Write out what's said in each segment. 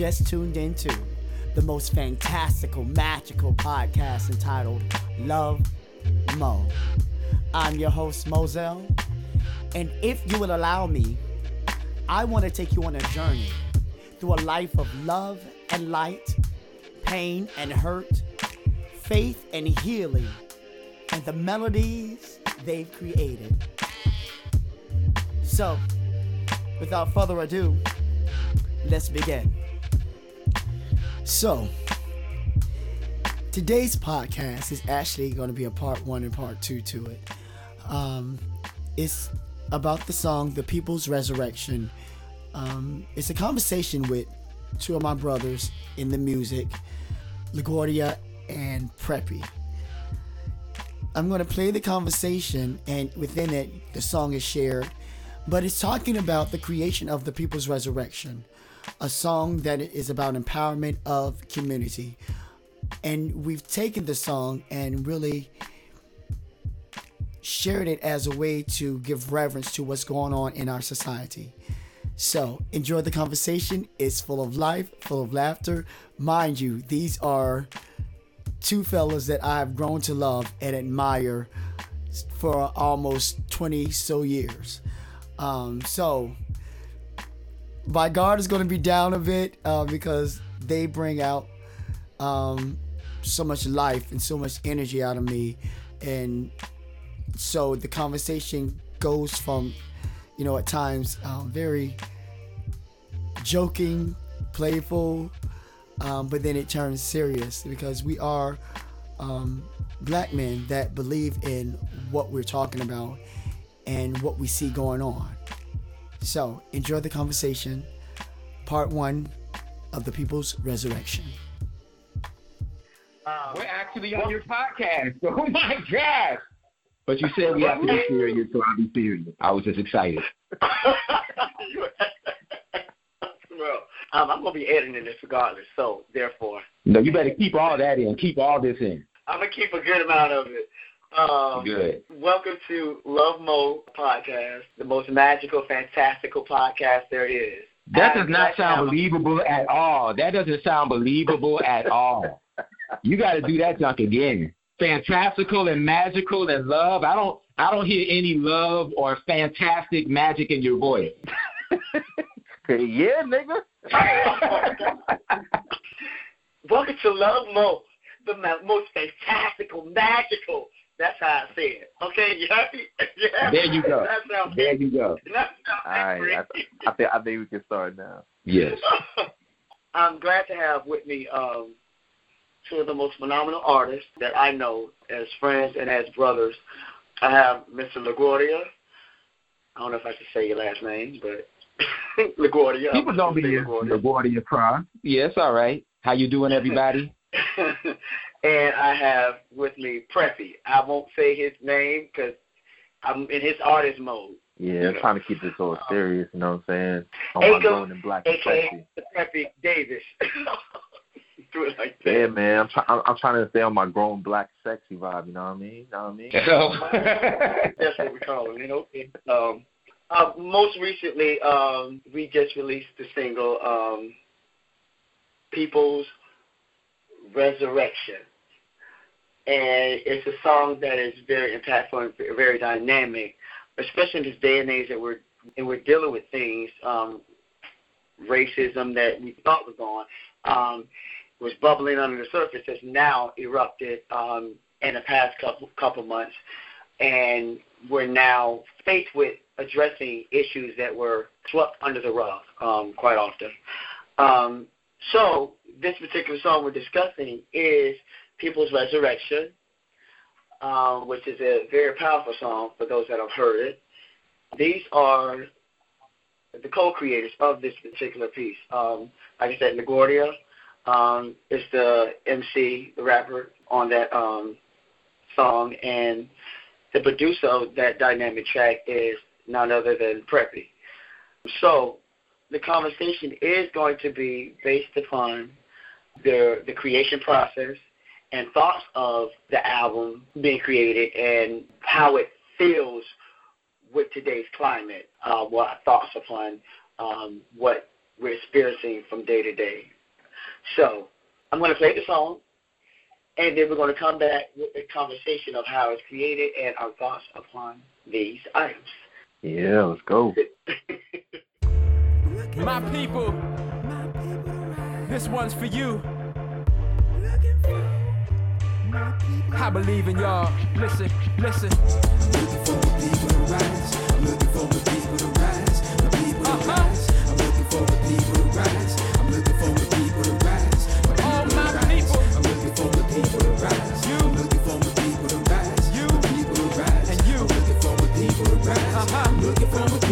just tuned into the most fantastical, magical podcast entitled Love Mo. I'm your host, Moselle, and if you will allow me, I want to take you on a journey through a life of love and light, pain and hurt, faith and healing, and the melodies they've created. So, without further ado, let's begin. So, today's podcast is actually going to be a part one and part two to it. Um, it's about the song The People's Resurrection. Um, it's a conversation with two of my brothers in the music, LaGuardia and Preppy. I'm going to play the conversation, and within it, the song is shared. But it's talking about the creation of the people's resurrection, a song that is about empowerment of community. And we've taken the song and really shared it as a way to give reverence to what's going on in our society. So enjoy the conversation. It's full of life, full of laughter. Mind you, these are two fellas that I've grown to love and admire for almost 20 so years. Um, so my guard is going to be down a bit uh, because they bring out um, so much life and so much energy out of me. And so the conversation goes from, you know, at times um, very joking, playful, um, but then it turns serious because we are um, black men that believe in what we're talking about and what we see going on. So enjoy the conversation, part one of the People's Resurrection. Um, We're actually on your podcast. Oh my gosh! But you said we have to be serious, so I'll be serious. I was just excited. well, um, I'm gonna be editing this regardless, so therefore. No, you better keep all that in. Keep all this in. I'm gonna keep a good amount of it. Um, good. Welcome to Love Mo podcast, the most magical, fantastical podcast there is. That does not sound believable at all. That doesn't sound believable at all. You got to do that junk again. Fantastical and magical and love. I don't. I don't hear any love or fantastic magic in your voice. yeah, nigga. Welcome to Love Mo, the most fantastical, magical. That's how I say it. Okay, you happy? Yeah. There you go. there you go. All right, I, th- I think I think we can start now. Yes. I'm glad to have with me um, two of the most phenomenal artists that I know as friends and as brothers. I have Mr. LaGuardia. I don't know if I should say your last name, but LaGuardia. People don't be LaGuardia. LaGuardia Prime. Yes, all right. How you doing, everybody? And I have with me Preppy. I won't say his name because I'm in his artist mode. Yeah, I'm trying to keep this all serious, you know what I'm saying? On my golden and black AKA Preppy Davis. Do it like that. Yeah, man. I'm, try- I'm, I'm trying to stay on my grown black sexy vibe. You know what I mean? You know what I mean? So that's what we call it. You know. Um, uh, most recently, um, we just released the single um, "People's Resurrection," and it's a song that is very impactful and very dynamic, especially in this day and age that we're and we're dealing with things, um, racism that we thought was gone. Um, was bubbling under the surface has now erupted um, in the past couple couple months, and we're now faced with addressing issues that were swept under the rug um, quite often. Um, so this particular song we're discussing is People's Resurrection, um, which is a very powerful song for those that have heard it. These are the co-creators of this particular piece. Um, like I said, LaGuardia, um, is the MC, the rapper on that um, song, and the producer of that dynamic track is none other than Preppy. So the conversation is going to be based upon the creation process and thoughts of the album being created and how it feels with today's climate, uh, what thoughts upon um, what we're experiencing from day to day. So I'm going to play the song, and then we're going to come back with a conversation of how it's created and our thoughts upon these items. Yeah, let's go. My people, this one's for you. I believe in y'all. Listen, listen. Looking for the people to rise. I'm looking for the people to rise. The people to uh-huh. rise. I'm looking for the people to rise. I'm looking for the people to rise. My All my rise. people. I'm looking for the people to rise. You. I'm looking for the people to rise. You. The people to rise. And you. I'm looking for the people to rise. Uh-huh. I'm looking for the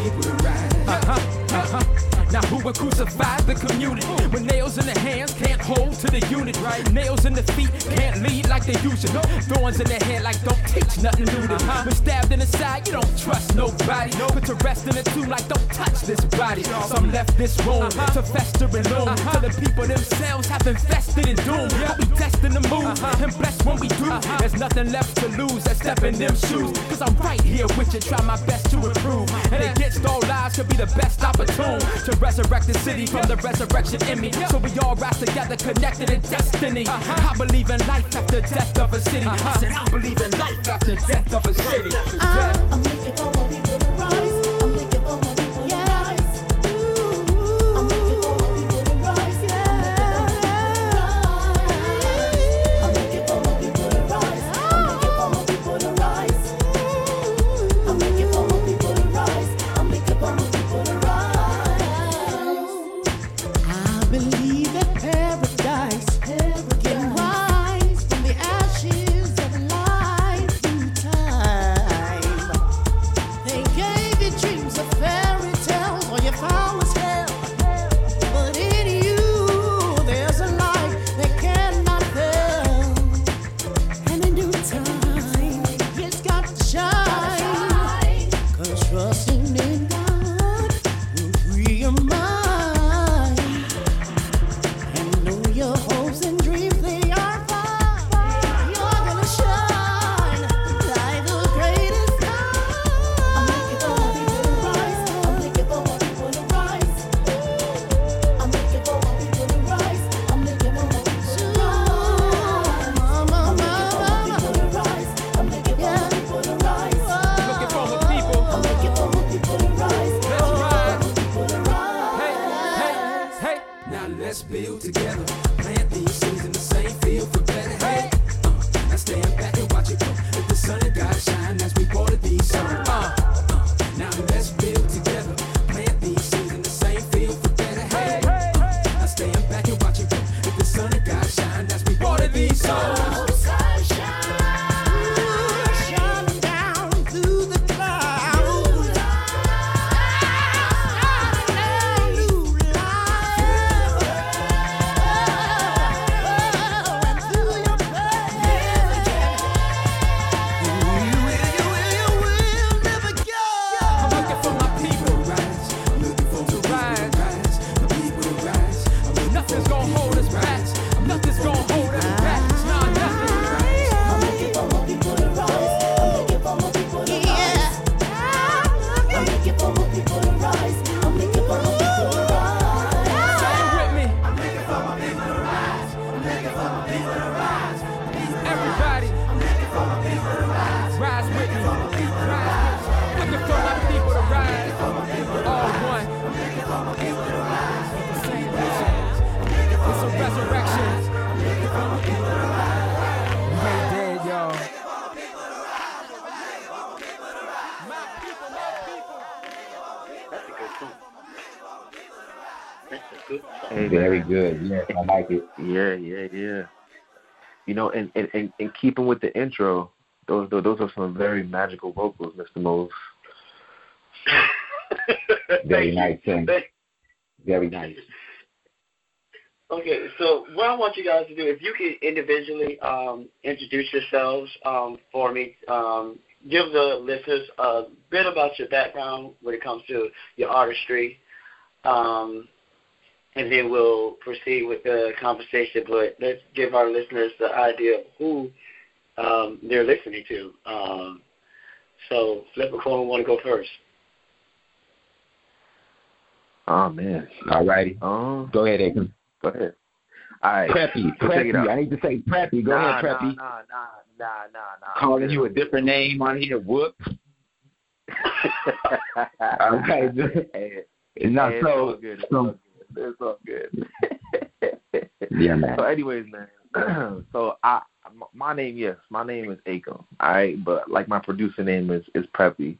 Now who would crucify the community? When nails in the hands can't hold to the unit, right? Nails in the feet can't lead like they used to. Thorns in the head like don't teach nothing new to uh-huh. When stabbed in the side, you don't trust nobody. No. Put to rest in the tomb like don't touch this body. Some left this room uh-huh. to fester and loom. Uh-huh. To the people themselves have infested in doom. Yeah. But we destined to move uh-huh. and blessed when we do. Uh-huh. There's nothing left to lose. I step in them shoes. Cause I'm right here with you, try my best to improve. And against all lies could be the best opportune to resurrect the city from the resurrection in me. So we all rise together, connected in destiny. I believe in life after death of a city. I believe in life after death of a city. I'm looking for know, and and and, and keeping with the intro, those those are some very magical vocals, Mr. Mose. very nice, Tim. Very nice. Okay, so what I want you guys to do, if you could individually um, introduce yourselves um, for me, um, give the listeners a bit about your background when it comes to your artistry, um, and then we'll proceed with the conversation. But let's give our listeners the idea of who um, they're listening to. Um, So, Leprechaun want to go first. Oh man. All righty. Um, Go ahead, Akon. go ahead. All right. Preppy. So check it out. Preppy. I need to say Preppy. Go nah, ahead, Preppy. Nah, nah, nah, nah, nah, nah. Calling you a different name on here. Whoop. All right. hey, No, hey, it's all so, good. It's so good. It's all good. yeah, man. So, anyways, man. so, I, my name, yes, my name is Akon. All right, but like my producer name is is Preppy,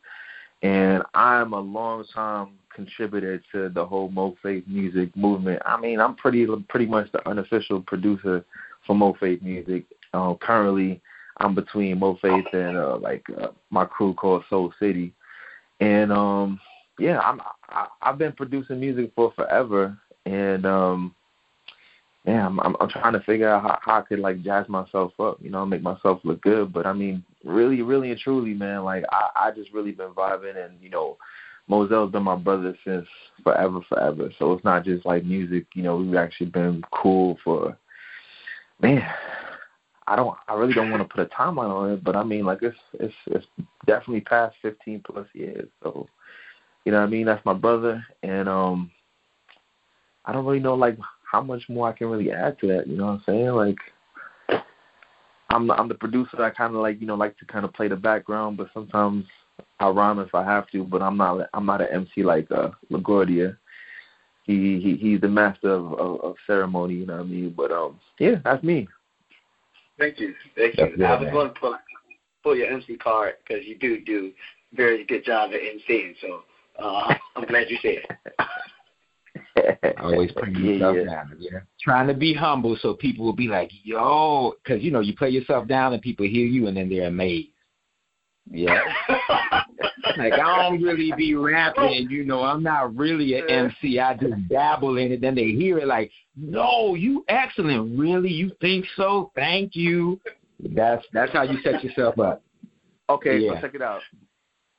and I'm a long time contributor to the whole Mo Faith music movement. I mean, I'm pretty pretty much the unofficial producer for Mo Faith music. Um, currently, I'm between Mo Faith and uh, like uh, my crew called Soul City, and um, yeah, I'm I, I've been producing music for forever, and um, yeah, I'm, I'm I'm trying to figure out how, how I could like jazz myself up, you know, make myself look good. But I mean, really, really and truly, man, like I I just really been vibing, and you know, Moselle's been my brother since forever, forever. So it's not just like music, you know, we've actually been cool for, man. I don't. I really don't want to put a timeline on it, but I mean, like it's it's it's definitely past 15 plus years. So, you know, what I mean, that's my brother, and um, I don't really know like how much more I can really add to that. You know what I'm saying? Like, I'm I'm the producer. I kind of like you know like to kind of play the background, but sometimes I'll rhyme if I have to. But I'm not I'm not an MC like uh, LaGuardia. He he he's the master of, of of ceremony. You know what I mean? But um, yeah, that's me. Thank you. Thank That's you. good, I was man. going to pull, pull your MC card because you do do very good job at MCing. So uh, I'm glad you said it. Always putting yourself yeah. down. Yeah. Trying to be humble so people will be like, yo, because, you know, you play yourself down and people hear you and then they're amazed. Yeah. like, I don't really be rapping, you know, I'm not really an MC. I just dabble in it. Then they hear it like, no, you excellent. Really? You think so? Thank you. That's that's how you set yourself up. Okay, Yeah. so check it out.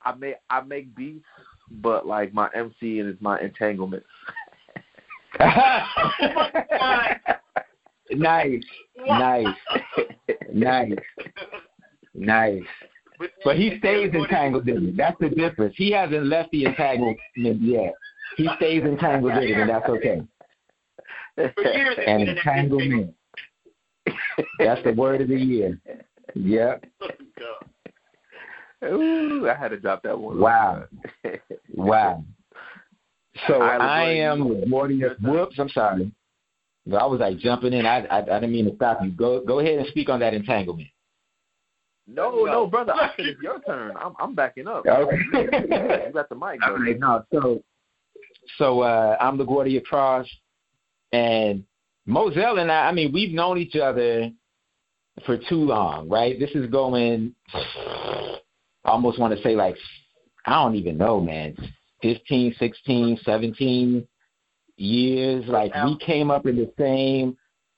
I make I make beats, but like my MC is my entanglements. Nice, nice, nice, nice. But he stays entangled in it. That's the difference. He hasn't left the entanglement yet. He stays entangled in it, and that's okay. For years, it's And entanglement. That's the word of the year. Yep. Ooh, I had to drop that one. Wow. Wow. So All right, I am you- Warrior. Whoops, I'm sorry. I was like jumping in. I, I I didn't mean to stop you. Go go ahead and speak on that entanglement. No, no, brother. I said it's your turn. I'm I'm backing up. Okay. you got the mic, All brother. right, no, so so uh, I'm LaGuardia Cross, and Moselle and I. I mean, we've known each other for too long, right? This is going. I almost want to say like I don't even know, man. 15, 16, 17 years. Like we came up in the same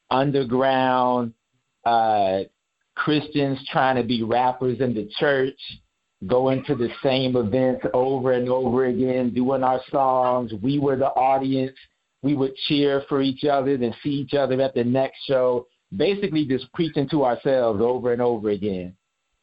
underground uh Christians trying to be rappers in the church, going to the same events over and over again, doing our songs. We were the audience. We would cheer for each other, then see each other at the next show. Basically, just preaching to ourselves over and over again.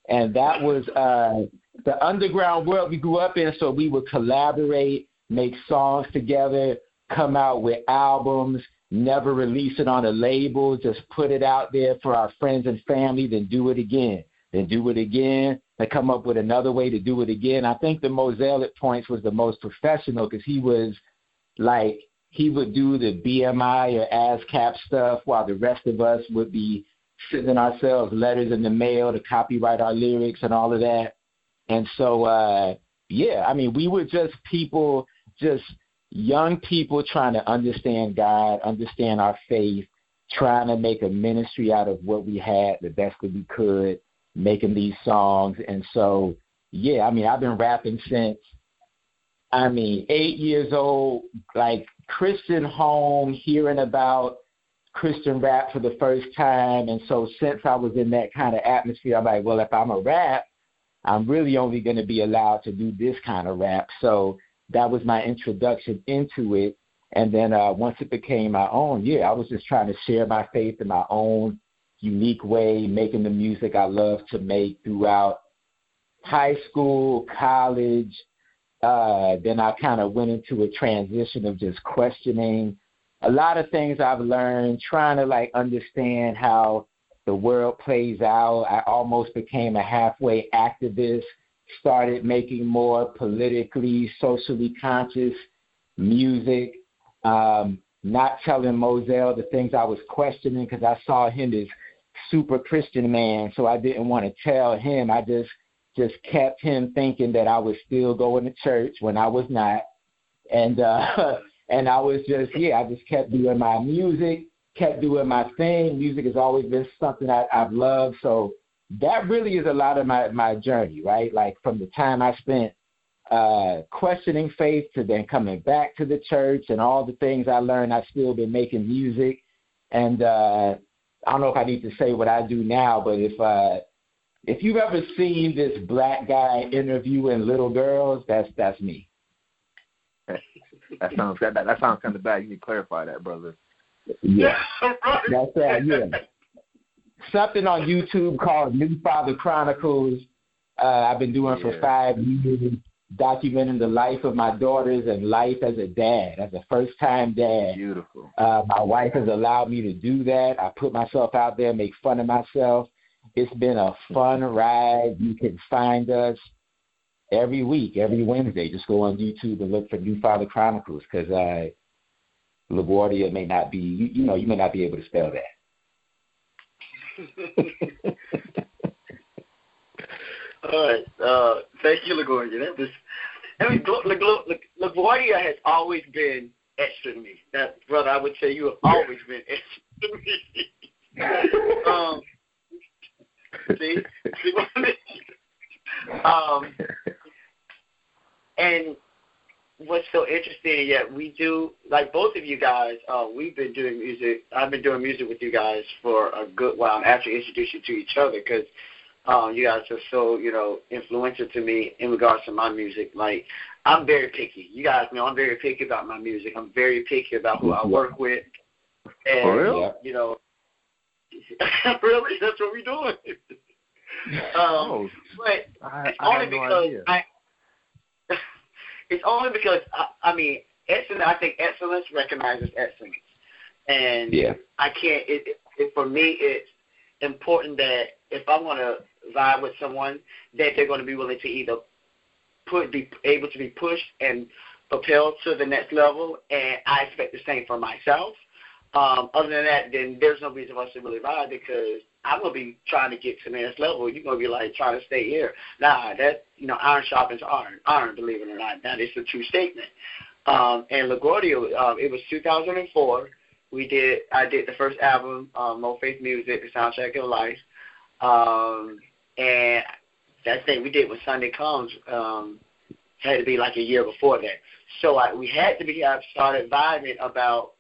And that was uh, the underground world we grew up in. So we would collaborate, make songs together, come out with albums, never release it on a label, just put it out there for our friends and family, then do it again, then do it again, then come up with another way to do it again. I think the Moselle at points was the most professional because he was like, he would do the BMI or ASCAP stuff while the rest of us would be sending ourselves letters in the mail to copyright our lyrics and all of that. And so, uh, yeah, I mean, we were just people, just young people trying to understand God, understand our faith, trying to make a ministry out of what we had the best that we could, making these songs. And so, yeah, I mean, I've been rapping since, I mean, eight years old, like Christian home, hearing about Christian rap for the first time. And so, since I was in that kind of atmosphere, I'm like, well, if I'm a rap, I'm really only going to be allowed to do this kind of rap. So, that was my introduction into it. And then uh, once it became my own, yeah, I was just trying to share my faith in my own unique way, making the music I love to make throughout high school, college. Uh, then I kind of went into a transition of just questioning a lot of things I've learned, trying to like understand how the world plays out. I almost became a halfway activist, started making more politically, socially conscious music, um, not telling Moselle the things I was questioning because I saw him as super Christian man, so I didn't want to tell him. I just just kept him thinking that I was still going to church when I was not. And uh and I was just yeah, I just kept doing my music, kept doing my thing. Music has always been something I, I've loved. So that really is a lot of my my journey, right? Like from the time I spent uh questioning faith to then coming back to the church and all the things I learned, I've still been making music. And uh I don't know if I need to say what I do now, but if uh if you've ever seen this black guy interviewing little girls, that's that's me. That sounds that, that sounds kind of bad. You need to clarify that, brother. Yeah, that's right, Yeah, something on YouTube called New Father Chronicles. Uh, I've been doing for five years, documenting the life of my daughters and life as a dad, as a first-time dad. Beautiful. Uh, my wife has allowed me to do that. I put myself out there, make fun of myself. It's been a fun ride. You can find us every week, every Wednesday. Just go on YouTube and look for New Father Chronicles because uh, LaGuardia may not be, you, you know, you may not be able to spell that. All right. Uh, thank you, LaGuardia. That was, I mean, LaGuardia has always been extra to me. That brother, I would say you have always been extra to me. um, see, see? Um, and what's so interesting, yeah, we do like both of you guys. Uh, we've been doing music. I've been doing music with you guys for a good while. I actually introduced you to each other because um, you guys are so you know influential to me in regards to my music. Like I'm very picky. You guys know I'm very picky about my music. I'm very picky about who I work with. And For real? You know, really, that's what we're doing. um, oh, but I, I only no because idea. I. It's only because I, I mean, excellence. I think excellence recognizes excellence, and Yeah. I can't. It, it, for me, it's important that if I want to vibe with someone, that they're going to be willing to either put be able to be pushed and propelled to the next level, and I expect the same for myself. Um, other than that, then there's no reason for us to really vibe because I'm gonna be trying to get to the next level. You're gonna be like trying to stay here. Nah, that you know, iron sharpens iron. Iron, believe it or not, that is a true statement. Um, and LaGuardia, um, it was 2004. We did. I did the first album, um, Mo Faith Music, the soundtrack of life. Um, and that thing we did when Sunday comes um, had to be like a year before that. So I, we had to be. I started vibing about.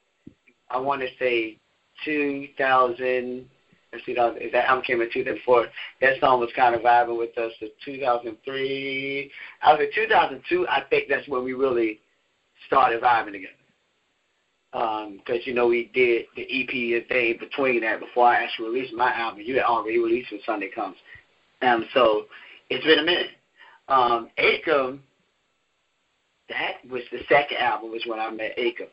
I want to say 2000. Let's see, that album came in 2004. That song was kind of vibing with us. To 2003. I was in 2002. I think that's when we really started vibing together. Because you know we did the EP and thing between that before I actually released my album. You had already released when Sunday Comes. Um, so it's been a minute. Um, Akon, that was the second album was when I met Akon.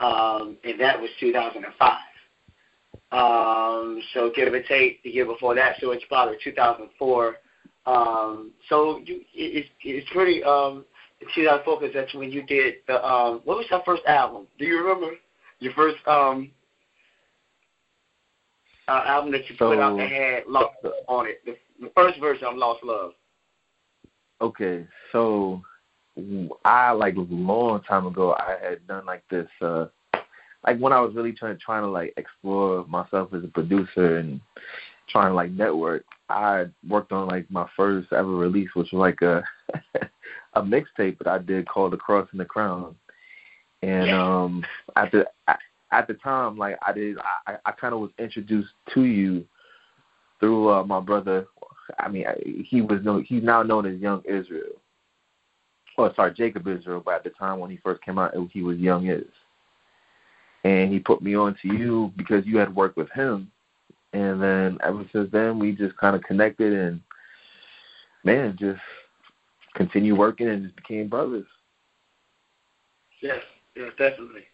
Um, and that was 2005. Um, so give or take the year before that, so it's probably 2004. Um, so you, it, it's pretty um, 2004 because that's when you did the um, what was that first album? Do you remember your first um, uh, album that you put out that had Lost Love on it? The, the first version of Lost Love. Okay, so I like a long time ago I had done like this uh like when I was really trying trying to like explore myself as a producer and trying to like network, I worked on like my first ever release which was like a a mixtape that I did called The Cross and the Crown. And um at the at, the time like I did I, I kinda was introduced to you through uh, my brother I mean, he was no, he's now known as Young Israel. Oh, sorry, Jacob Israel. But at the time when he first came out, he was Young Is, and he put me on to you because you had worked with him, and then ever since then we just kind of connected, and man, just continue working and just became brothers. Yes, yes, definitely.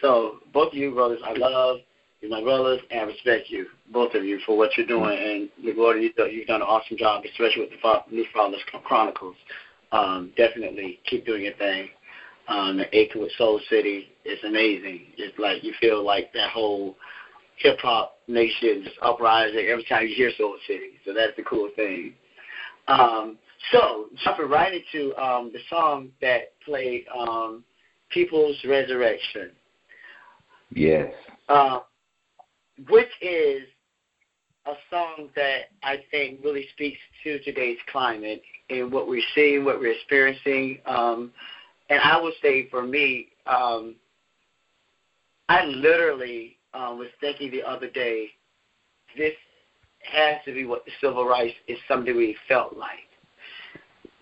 So both of you brothers, I love you, my brothers, and I respect you, both of you, for what you're doing. And LaGuardia, you, you've done an awesome job, especially with the New Fathers Chronicles. Um, definitely keep doing your thing. Um, the Acre with Soul City is amazing. It's like you feel like that whole hip hop nation is uprising every time you hear Soul City. So that's the cool thing. Um, so jumping right into um, the song that played um, People's Resurrection. Yes. Uh, which is a song that I think really speaks to today's climate and what we're seeing, what we're experiencing. Um, and I would say for me, um, I literally uh, was thinking the other day, this has to be what the civil rights is something we felt like.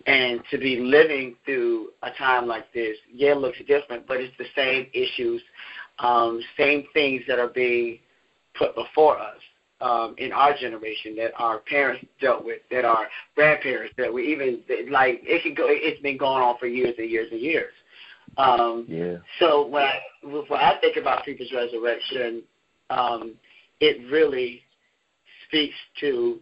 And to be living through a time like this, yeah, it looks different, but it's the same issues, um, same things that are being put before us um, in our generation that our parents dealt with, that our grandparents that we even like. It could go. It's been going on for years and years and years. Um, yeah. So when I, when I think about people's resurrection, um, it really speaks to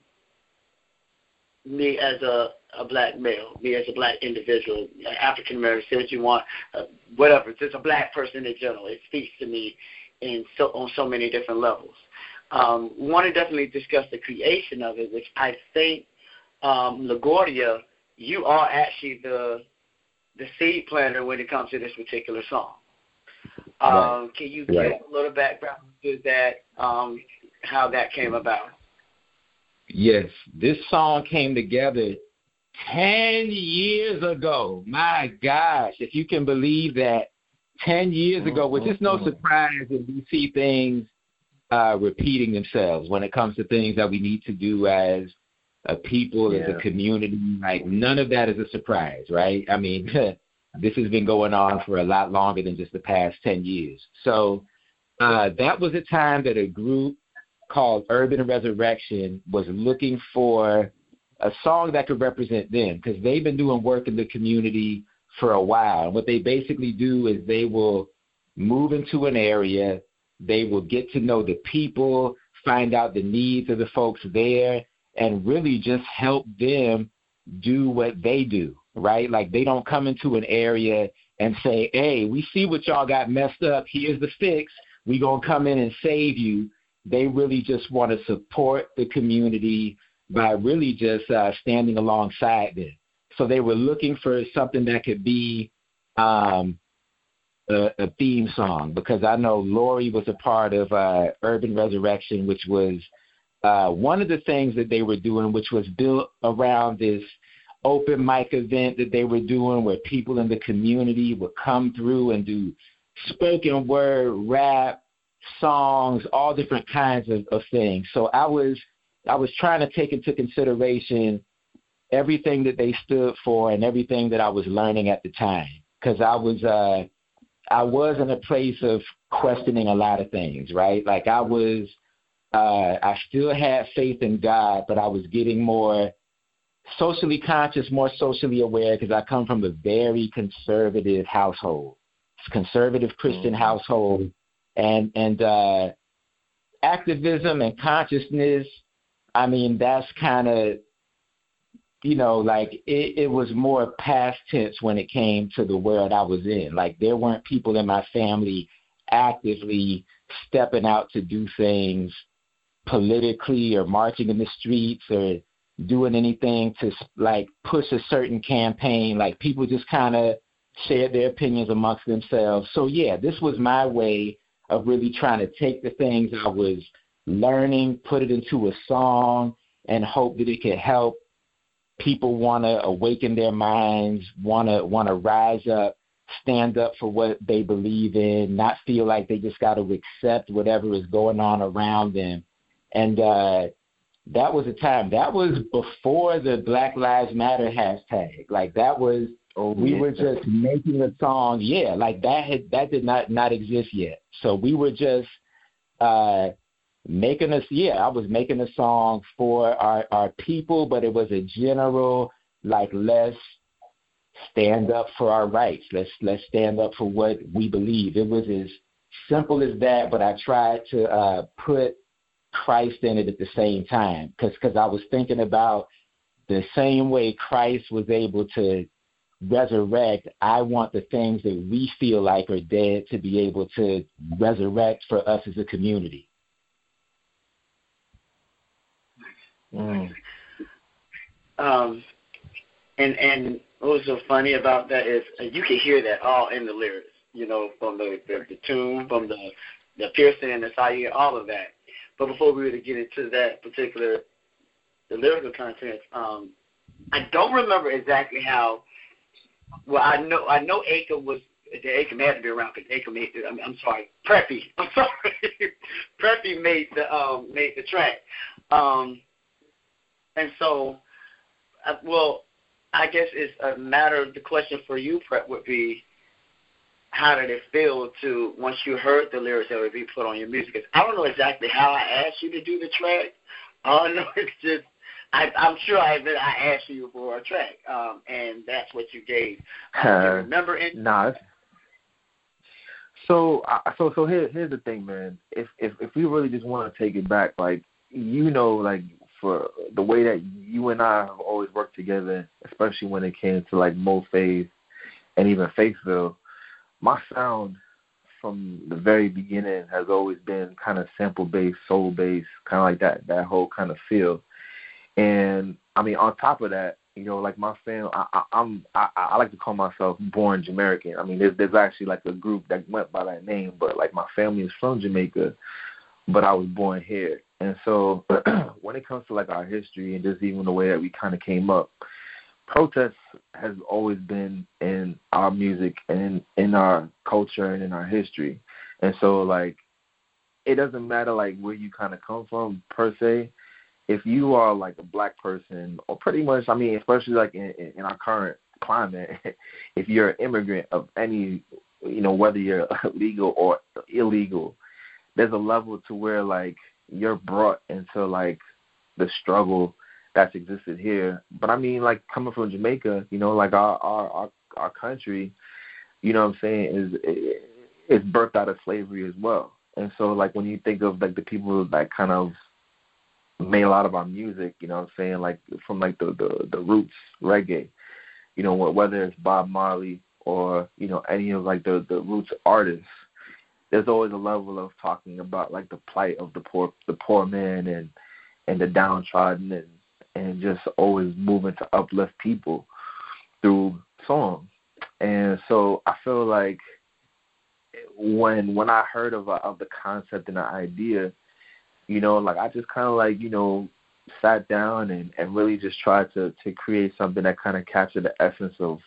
me as a a black male, me as a black individual, African American, say what you want, uh, whatever, just a black person in general. It speaks to me in so on so many different levels. Um, we want to definitely discuss the creation of it, which I think um, LaGuardia, you are actually the the seed planter when it comes to this particular song. Um, right. Can you give right. a little background to that, um, how that came about? Yes, this song came together 10 years ago. My gosh, if you can believe that 10 years ago, which is no surprise that we see things uh, repeating themselves when it comes to things that we need to do as a people, yeah. as a community. Like, none of that is a surprise, right? I mean, this has been going on for a lot longer than just the past 10 years. So, uh, that was a time that a group called Urban Resurrection was looking for a song that could represent them because they've been doing work in the community for a while. And what they basically do is they will move into an area, they will get to know the people, find out the needs of the folks there, and really just help them do what they do, right? Like they don't come into an area and say, hey, we see what y'all got messed up. Here's the fix. We're going to come in and save you. They really just want to support the community by really just uh, standing alongside them. So they were looking for something that could be um, a, a theme song because I know Lori was a part of uh, Urban Resurrection, which was uh, one of the things that they were doing, which was built around this open mic event that they were doing where people in the community would come through and do spoken word, rap, songs, all different kinds of, of things. So I was I was trying to take into consideration everything that they stood for and everything that I was learning at the time because I was uh I was in a place of questioning a lot of things, right? Like I was uh I still had faith in God, but I was getting more socially conscious, more socially aware because I come from a very conservative household. Conservative Christian mm-hmm. household and and uh activism and consciousness I mean that's kind of you know, like it, it was more past tense when it came to the world I was in. Like there weren't people in my family actively stepping out to do things politically or marching in the streets or doing anything to like push a certain campaign. Like people just kind of shared their opinions amongst themselves. So yeah, this was my way of really trying to take the things I was learning, put it into a song, and hope that it could help people want to awaken their minds, want to want to rise up, stand up for what they believe in, not feel like they just got to accept whatever is going on around them. And uh, that was a time. That was before the Black Lives Matter hashtag. Like that was. Oh, we yeah. were just making a song. Yeah, like that had that did not not exist yet. So we were just uh, making us yeah i was making a song for our our people but it was a general like let's stand up for our rights. Let's let's stand up for what we believe. It was as simple as that but i tried to uh put christ in it at the same time because because i was thinking about the same way christ was able to resurrect i want the things that we feel like are dead to be able to resurrect for us as a community Mm. Um, and and what was so funny about that is uh, you can hear that all in the lyrics. You know, from the the, the tune, from the the piercing and the side, all of that. But before we were to get into that particular the lyrical content, um, I don't remember exactly how. Well, I know I know Akon was the Akon had to be around because Akon made. I'm, I'm sorry, Preppy. I'm sorry, Preppy made the um made the track. Um, and so, uh, well, I guess it's a matter of the question for you, Prep, would be how did it feel to once you heard the lyrics that would be put on your music? Cause I don't know exactly how I asked you to do the track. I know it's just I, I'm sure I admit I asked you for a track, um, and that's what you gave. Uh, do you remember? Any- Nah. So, so so here here's the thing, man. If if if we really just want to take it back, like you know, like for the way that you and I have always worked together, especially when it came to like Mo Faith and even Faithville, my sound from the very beginning has always been kind of sample based, soul based, kind of like that that whole kind of feel. And I mean, on top of that, you know, like my family, I, I, I'm I, I like to call myself born Jamaican. I mean, there's there's actually like a group that went by that name, but like my family is from Jamaica, but I was born here. And so when it comes to like our history and just even the way that we kind of came up, protest has always been in our music and in, our culture and in our history. And so like it doesn't matter like where you kind of come from per se. If you are like a black person, or pretty much, I mean, especially like in, in our current climate, if you're an immigrant of any, you know, whether you're legal or illegal, there's a level to where like you're brought into like the struggle that's existed here. But I mean, like coming from Jamaica, you know, like our our our, our country, you know, what I'm saying is it's birthed out of slavery as well. And so, like when you think of like the people that kind of made a lot of our music, you know, what I'm saying like from like the the the roots reggae, you know, whether it's Bob Marley or you know any of like the the roots artists there's always a level of talking about like the plight of the poor the poor man and and the downtrodden and and just always moving to uplift people through song. And so I feel like when when I heard of of the concept and the idea, you know, like I just kind of like you know sat down and and really just tried to to create something that kind of captured the essence of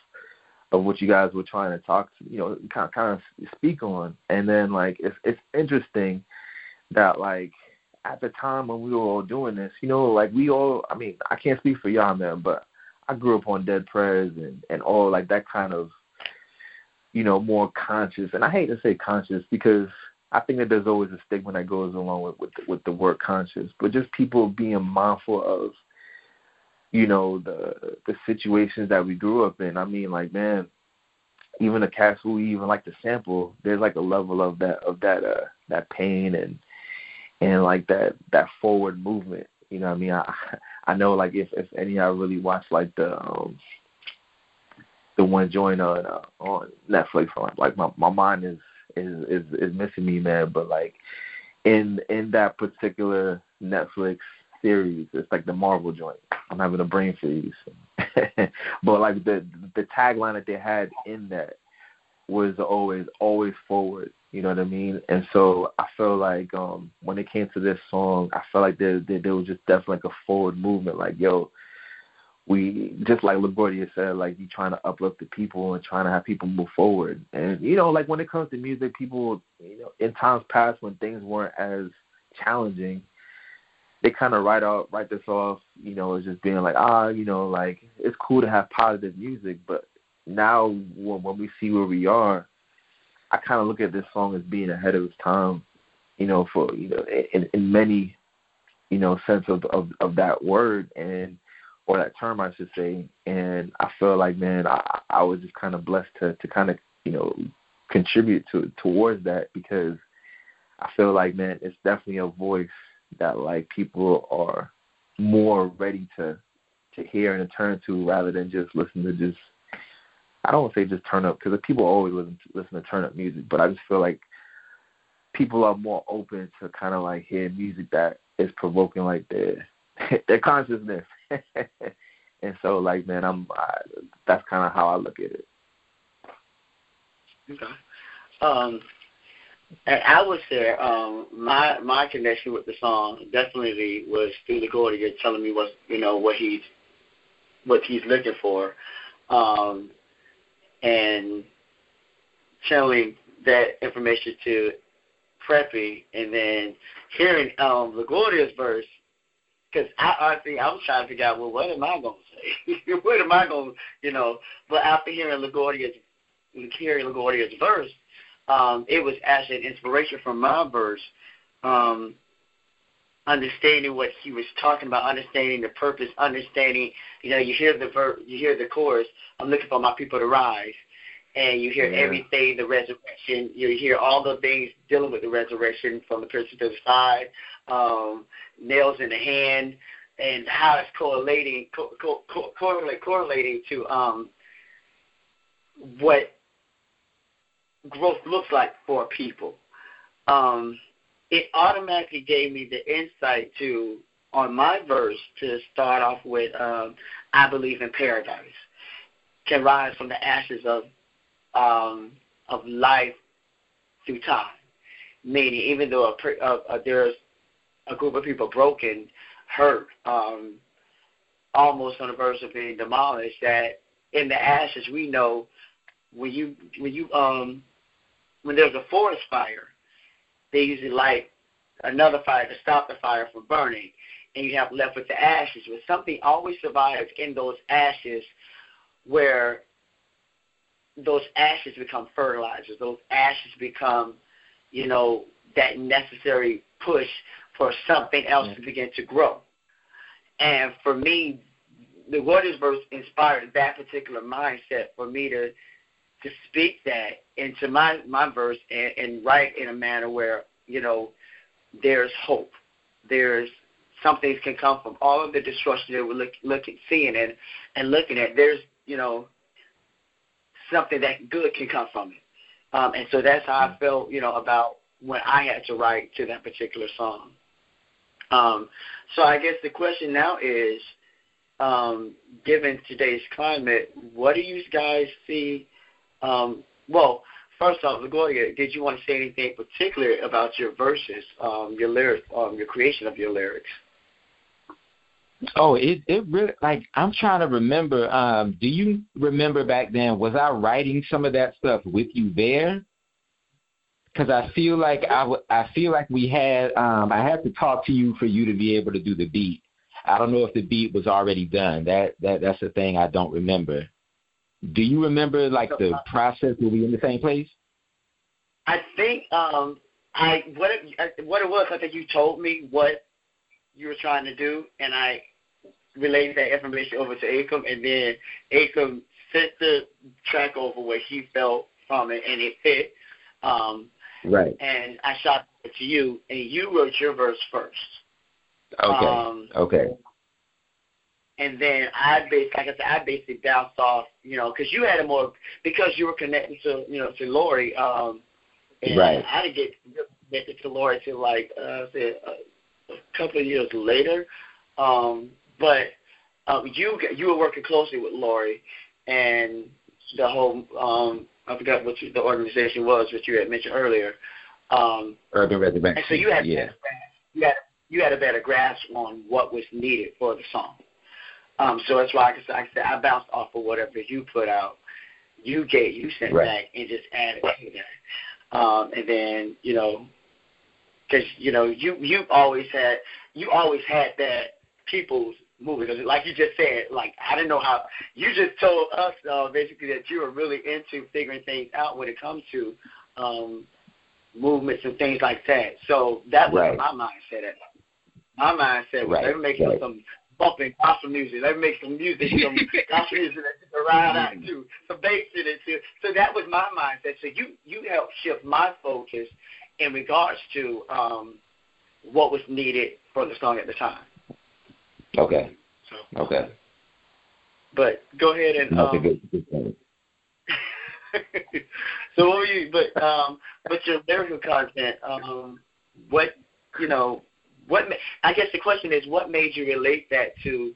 of what you guys were trying to talk to, you know, kind of, kind of speak on. And then like it's it's interesting that like at the time when we were all doing this, you know, like we all I mean, I can't speak for y'all man, but I grew up on Dead Prez and and all like that kind of you know, more conscious and I hate to say conscious because I think that there's always a stigma that goes along with with with the word conscious, but just people being mindful of you know the the situations that we grew up in. I mean, like man, even the cats who even like to sample, there's like a level of that of that uh that pain and and like that that forward movement. You know what I mean? I I know like if if any I really watch like the um the one joint on uh, on Netflix on like my my mind is is is is missing me man but like in in that particular Netflix series it's like the Marvel joint I'm having a brain freeze. but like the the tagline that they had in that was always always forward. You know what I mean? And so I feel like um when it came to this song, I felt like there there, there was just definitely like a forward movement. Like yo, we just like LaGuardia said, like you trying to uplift the people and trying to have people move forward. And you know, like when it comes to music, people you know in times past when things weren't as challenging they kind of write off, write this off, you know, as just being like, ah, you know, like it's cool to have positive music, but now when, when we see where we are, I kind of look at this song as being ahead of its time, you know, for you know, in, in many, you know, sense of, of of that word and or that term, I should say. And I feel like, man, I I was just kind of blessed to to kind of you know contribute to towards that because I feel like, man, it's definitely a voice that like people are more ready to to hear and to turn to rather than just listen to just I don't want to say just turn up because people always listen to, listen to turn up music, but I just feel like people are more open to kind of like hear music that is provoking like their their consciousness. and so like man, I'm I, that's kind of how I look at it. Okay. Um, I would say um, my my connection with the song definitely was through LaGuardia telling me what you know what he's what he's looking for, um, and channeling that information to Preppy, and then hearing um, LaGuardia's verse. Because I honestly, I was trying to figure out, well, what am I to say? what am I to, you know? But after hearing LaGuardia's, hearing LaGuardia's verse, um, it was actually an inspiration from my verse. Um, understanding what he was talking about, understanding the purpose, understanding. You know, you hear the ver- you hear the chorus. I'm looking for my people to rise, and you hear yeah. everything, the resurrection. You hear all the things dealing with the resurrection, from the person to the side, um, nails in the hand, and how it's correlating co- co- co- correlating to um, what growth looks like for people. Um, it automatically gave me the insight to on my verse to start off with um, I believe in paradise can rise from the ashes of um, of life through time. Meaning, even though a, a, a, there's a group of people broken, hurt, um, almost on the verge of being demolished, that in the ashes we know when you when you um when there's a forest fire, they usually light another fire to stop the fire from burning, and you have left with the ashes. But something always survives in those ashes where those ashes become fertilizers. Those ashes become, you know, that necessary push for something else yeah. to begin to grow. And for me, the Waters verse inspired that particular mindset for me to to speak that into my my verse and, and write in a manner where you know there's hope, there's something can come from all of the destruction that we're look, looking, seeing and and looking at. There's you know something that good can come from it, um, and so that's how I felt you know about when I had to write to that particular song. Um, so I guess the question now is, um, given today's climate, what do you guys see um, well, first off, LaGuardia, did you want to say anything particular about your verses, um, your lyrics, um, your creation of your lyrics? Oh, it it really like I'm trying to remember. Um, do you remember back then? Was I writing some of that stuff with you there? Because I feel like I, w- I feel like we had um, I had to talk to you for you to be able to do the beat. I don't know if the beat was already done. That that that's the thing I don't remember. Do you remember like the process? Were we in the same place? I think um I what it, what it was. I think you told me what you were trying to do, and I relayed that information over to Akon, and then Akon sent the track over what he felt from it, and it fit. Um, right. And I shot it to you, and you wrote your verse first. Okay. Um, okay and then I basically, like I said, I basically bounced off, you know, because you had a more because you were connected to, you know, to Lori. Um, and right. I didn't get connected to Lori till like uh, say a, a couple of years later. Um, but um, you you were working closely with Lori, and the whole um, I forgot what you, the organization was, which you had mentioned earlier. Um, Urban Resurrection. And so you had yeah. you had you had a better grasp on what was needed for the song. Um, so that's why I, said, I said I bounced off of whatever you put out, you gave, you sent right. back, and just added to that. Um, and then you know, because you know you you always had you always had that people's movie. Cause like you just said, like I didn't know how you just told us uh, basically that you were really into figuring things out when it comes to um, movements and things like that. So that was Right. my mindset. At all. my mindset was Right, let me make right. some bumping gospel music. Let me make some music, some gospel music that you can ride out to, some bass in it too. So that was my mindset. So you you helped shift my focus in regards to um, what was needed for the song at the time. Okay. So, Okay. but go ahead and That's a um, good, good point. so what were you? But um, but your lyrical content. Um, what you know? What ma- I guess the question is, what made you relate that to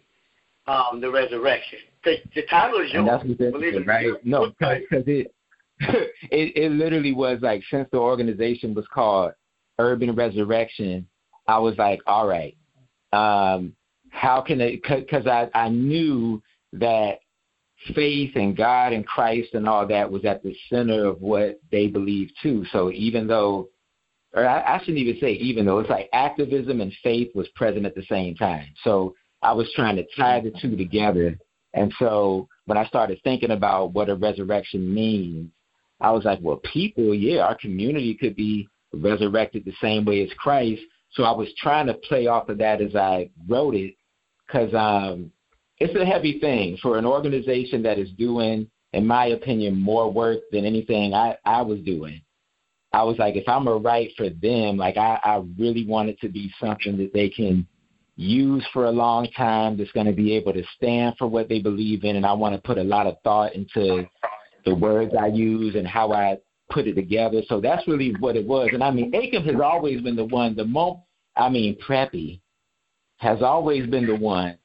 um, the resurrection? Because the title is And yours. that's what's interesting, Believe it right? No, because it, it it literally was like since the organization was called Urban Resurrection, I was like, all right, um, how can it? Because I I knew that faith and God and Christ and all that was at the center of what they believed too. So even though, or I, I shouldn't even say even though, it's like activism and faith was present at the same time. So I was trying to tie the two together. And so when I started thinking about what a resurrection means, I was like, well, people, yeah, our community could be resurrected the same way as Christ. So I was trying to play off of that as I wrote it because um, it's a heavy thing for an organization that is doing, in my opinion, more work than anything I, I was doing. I was like, if I'm a write for them, like I, I really want it to be something that they can use for a long time that's going to be able to stand for what they believe in. And I want to put a lot of thought into the words I use and how I put it together. So that's really what it was. And I mean, Akon has always been the one, the moment, I mean, Preppy has always been the one.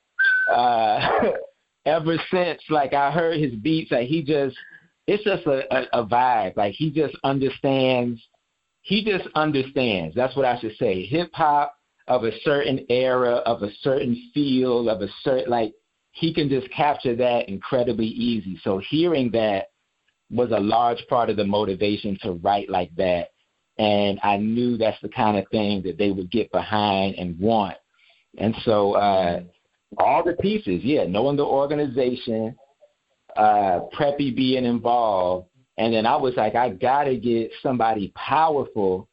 Uh, ever since, like, I heard his beats, like, he just, it's just a, a, a vibe. Like, he just understands, he just understands. That's what I should say. Hip hop of a certain era, of a certain feel, of a certain, like, he can just capture that incredibly easy. So hearing that was a large part of the motivation to write like that. And I knew that's the kind of thing that they would get behind and want. And so uh, all the pieces, yeah, knowing the organization, uh, Preppy being involved, and then I was like, I gotta get somebody powerful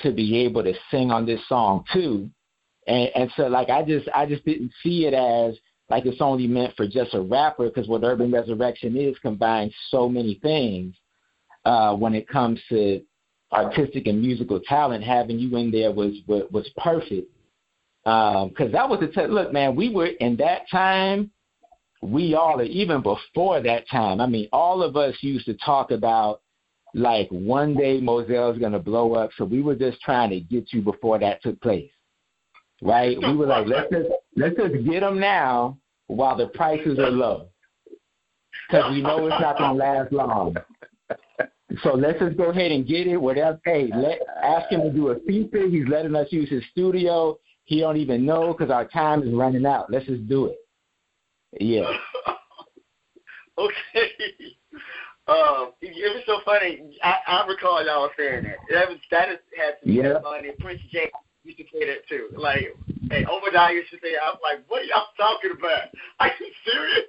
to be able to sing on this song too. And, and so like I just I just didn't see it as like it's only meant for just a rapper because what Urban Resurrection is combines so many things uh, when it comes to artistic and musical talent. Having you in there was was, was perfect because that was the t- look, man. We were in that time. We all, even before that time. I mean, all of us used to talk about like one day Moselle's gonna blow up. So we were just trying to get you before that took place, right? We were like, let's just let's just get them now while the prices are low, because we know it's not gonna last long. So let's just go ahead and get it. Whatever. Hey, let ask him to do a feature. He's letting us use his studio. He don't even know because our time is running out. Let's just do it. Yeah. okay. Um, it was so funny. I, I recall y'all saying that. That was that is, had to be Yeah. funny. Prince James used to say that too. Like, hey, Obadiah used to say, I was like, what are y'all talking about? Are you serious?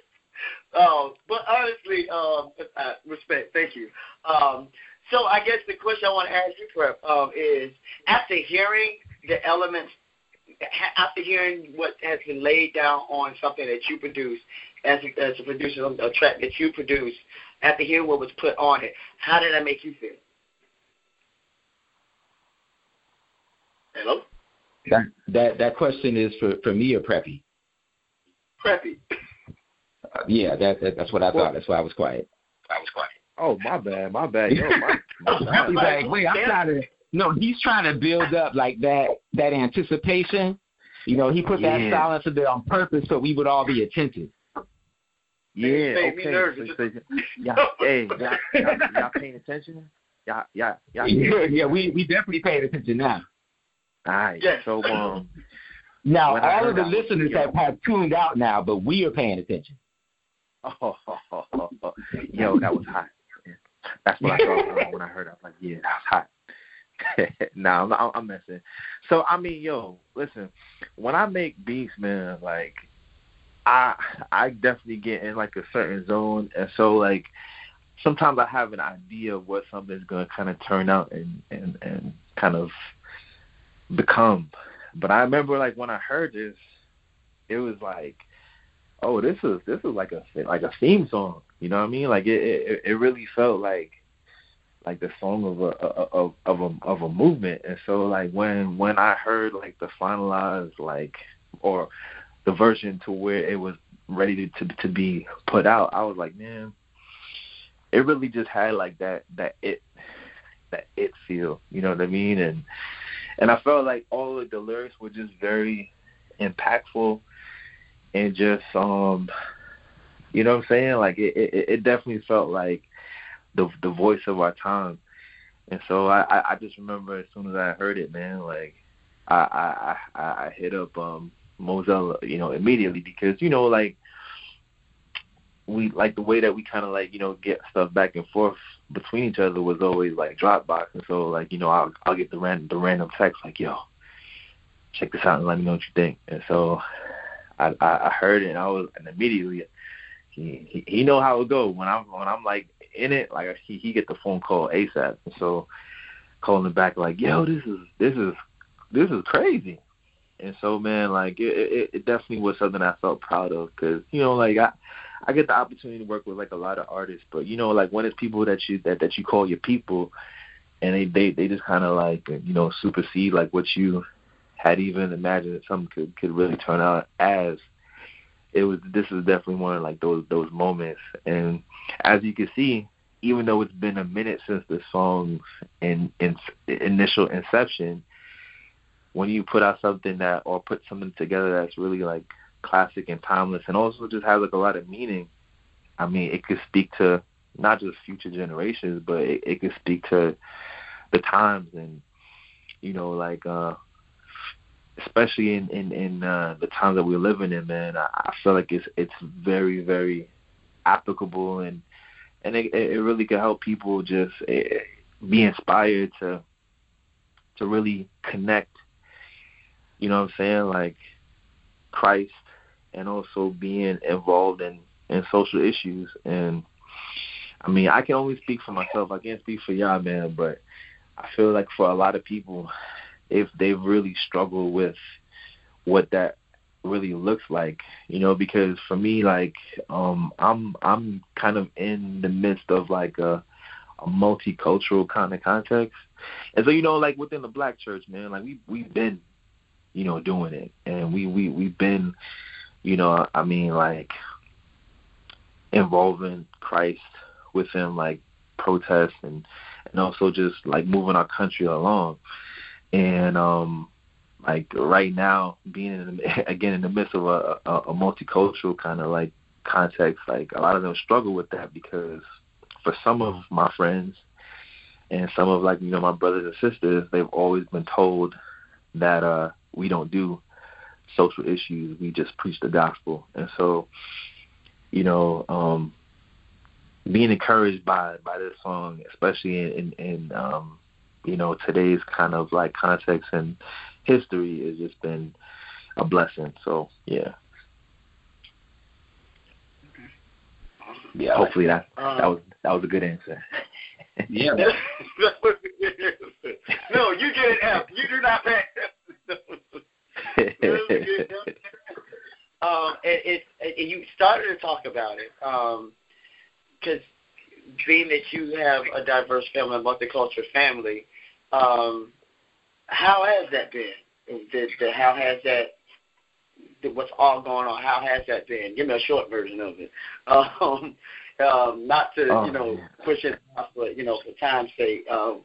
Um, but honestly, um, uh, respect. Thank you. Um, so I guess the question I want to ask you, Prep, um, is after hearing the elements, after hearing what has been laid down on something that you produce, as a, as a producer of a track that you produce, after hearing what was put on it, how did that make you feel? Hello, That that that question is for for me or Preppy. Preppy. Uh, yeah, that, that that's what I thought. That's why I was quiet. I was quiet. Oh, my bad, my bad. Yo, my, my bad. He's like, wait, I'm trying to. No, he's trying to build up like that that anticipation. You know, he put that silence in there on purpose so we would all be attentive. Yeah, made okay. nervous. So, so, y'all, hey, y'all, y'all, y'all paying attention? Y'all, y'all, y'all. Yeah, yeah, we we definitely paying attention now. All right. Yes. So, um, Now, When all of the that, listeners like, have, have tuned out now, but we are paying attention. oh, yo, that was hot. That's what I thought when I heard. it. I was like, yeah, that was hot. nah, I'm, I'm, I'm messing. So I mean, yo, listen, when I make beats, man, like I I definitely get in like a certain zone, and so like sometimes I have an idea of what something's gonna kind of turn out and and and kind of become. But I remember like when I heard this, it was like, oh, this is this is like a like a theme song. You know what I mean? Like it it, it really felt like like the song of a of of a of a movement. And so like when when I heard like the finalized like or the version to where it was ready to to, to be put out, I was like, man, it really just had like that that it that it feel. You know what I mean? And and I felt like all of the lyrics were just very impactful and just um you know what I'm saying? Like it it, it definitely felt like the the voice of our time. And so I, I just remember as soon as I heard it, man, like I I I, I hit up um Moselle, you know, immediately because, you know, like we like the way that we kind of like you know get stuff back and forth between each other was always like Dropbox, and so like you know I'll I'll get the random the random text like yo, check this out and let me know what you think, and so I I, I heard it and I was and immediately he, he know how it go when I'm when I'm like in it like he he get the phone call ASAP, and so calling him back like yo this is this is this is crazy. And so, man, like it, it, it definitely was something I felt proud of because you know, like I, I get the opportunity to work with like a lot of artists, but you know, like when it's people that you that that you call your people, and they they they just kind of like you know supersede like what you had even imagined that something could could really turn out as. It was. This is definitely one of like those those moments, and as you can see, even though it's been a minute since the song's in, in initial inception, when you put out something that or put something together that's really like classic and timeless and also just has like a lot of meaning, I mean, it could speak to not just future generations, but it, it could speak to the times and you know, like uh especially in in in uh, the times that we're living in, man. I, I feel like it's it's very very applicable and and it it really can help people just uh, be inspired to to really connect. You know what I'm saying? Like Christ and also being involved in in social issues and I mean, I can only speak for myself. I can't speak for y'all, man, but I feel like for a lot of people, if they've really struggled with what that really looks like, you know, because for me, like, um, I'm I'm kind of in the midst of like a a multicultural kind of context, and so you know, like within the black church, man, like we we've been, you know, doing it, and we we we've been, you know, I mean, like involving Christ within like protests and and also just like moving our country along and um like right now being in again in the midst of a, a, a multicultural kind of like context like a lot of them struggle with that because for some of my friends and some of like you know my brothers and sisters they've always been told that uh we don't do social issues. We just preach the gospel. And so you know um being encouraged by by this song especially in in, in um you know today's kind of like context and history has just been a blessing. So yeah. Yeah, hopefully that um, that was that was a good answer. yeah. that was a good answer. no, you get an F. You do not pass. um, and it, and you started to talk about it, because um, being that you have a diverse family, a multicultural family, um, how has that been? The, the, how has that? The, what's all going on? How has that been? Give me a short version of it. Um, um, not to oh, you know man. push it, off, but you know for time's sake, um,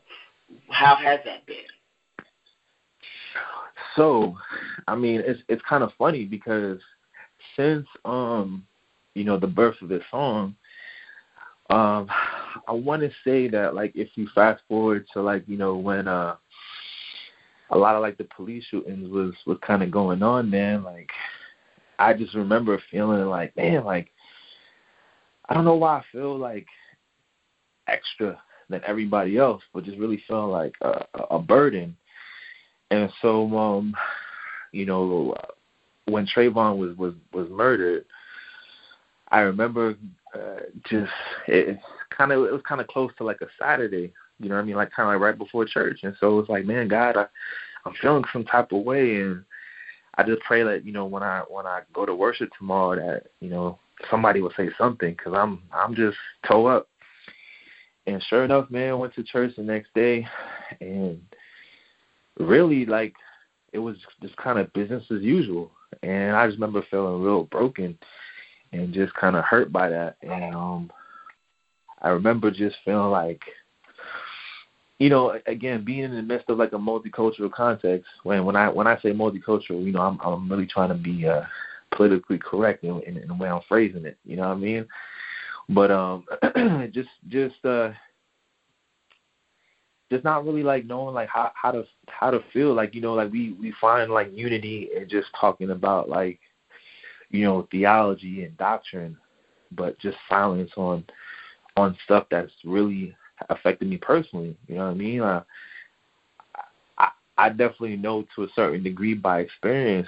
how has that been? So, I mean, it's it's kind of funny because since um, you know, the birth of this song, um, I want to say that like if you fast forward to like you know when uh a lot of like the police shootings was was kind of going on, man. Like I just remember feeling like, man, like I don't know why I feel like extra than everybody else, but just really felt like a, a burden. And so, um, you know, when Trayvon was was was murdered, I remember uh, just it, kind of it was kind of close to like a Saturday, you know what I mean, like kind of like right before church, and so it was like, man, God, I, I'm feeling some type of way, and I just pray that you know when I when I go to worship tomorrow that you know somebody will say something. Because I'm I'm just toe up. And sure enough, man, went to church the next day, and really like it was just kind of business as usual. And I just remember feeling real broken and just kind of hurt by that. And um I remember just feeling like, you know, again, being in the midst of like a multicultural context. When when I when I say multicultural, you know, I'm I'm really trying to be uh, politically correct in, in, in the way I'm phrasing it. You know what I mean? But um, just just uh, just not really like knowing like how how to how to feel like you know like we we find like unity and just talking about like you know theology and doctrine but just silence on on stuff that's really affected me personally you know what i mean? Uh, I, I definitely know to a certain degree by experience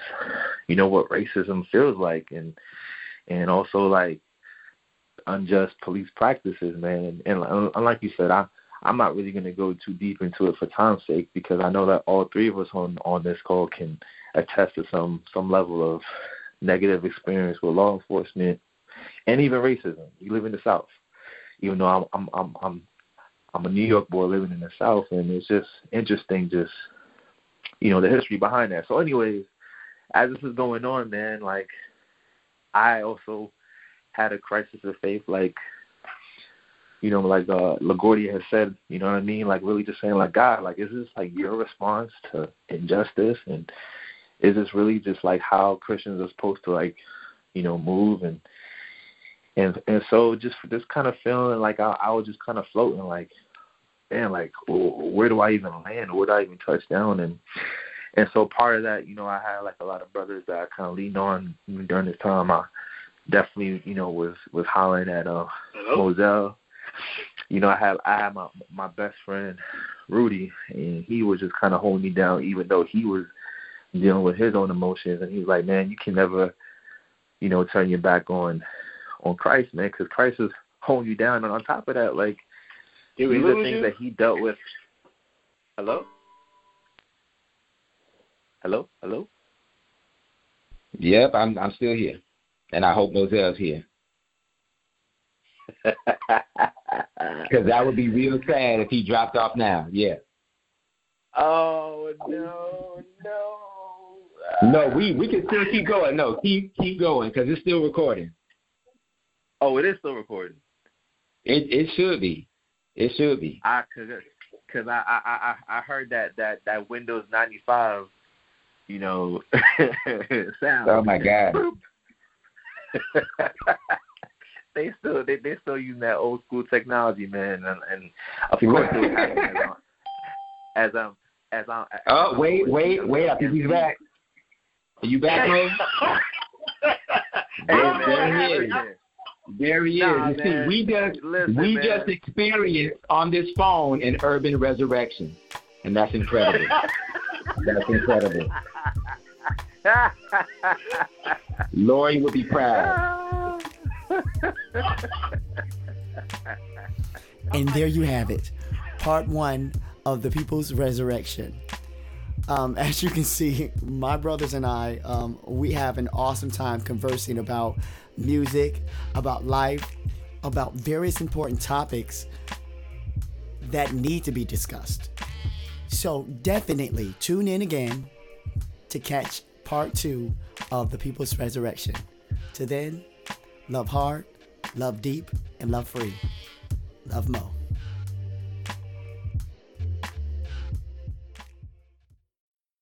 you know what racism feels like and and also like unjust police practices man. And, and like you said i I'm not really going to go too deep into it for time's sake because I know that all three of us on on this call can attest to some some level of negative experience with law enforcement and even racism. You live in the South, even though I'm I'm I'm I'm I'm a New York boy living in the South, and it's just interesting, just you know the history behind that. So, anyways, as this is going on, man, like I also had a crisis of faith, like you know, like uh LaGuardia has said, you know what I mean? Like really just saying like God, like is this like your response to injustice and is this really just like how Christians are supposed to like, you know, move and and and so just this kind of feeling like I, I was just kind of floating like, man, like where do I even land? Where do I even touch down? And and so part of that, you know, I had like a lot of brothers that I kind of leaned on during this time. I definitely, you know, was was hollering at uh Moselle you know, I have I had my my best friend Rudy, and he was just kind of holding me down, even though he was dealing with his own emotions, and he's like, man, you can never, you know, turn your back on on Christ, man, because Christ is holding you down, and on top of that, like these are things you? that he dealt with. Hello. Hello, hello. Yep, I'm I'm still here, and I hope Moselle's here. Because that would be real sad if he dropped off now. Yeah. Oh no, no. No, we we can still keep going. No, keep keep going because it's still recording. Oh, it is still recording. It it should be. It should be. I cause, cause I, I I I heard that that that Windows ninety five, you know, sound. Oh my god. they still they they still using that old school technology, man, and, and of course they have as um as. Oh wait wait wait! I think he's back. Are you back, bro? there, there he is. There he nah, is. You see, we just Listen, we man. just experienced on this phone an urban resurrection, and that's incredible. that's incredible. Lori would be proud. And there you have it, part one of the People's Resurrection. Um, as you can see, my brothers and I, um, we have an awesome time conversing about music, about life, about various important topics that need to be discussed. So definitely tune in again to catch part two of the People's Resurrection. To then, love hard, love deep, and love free. Love Mo.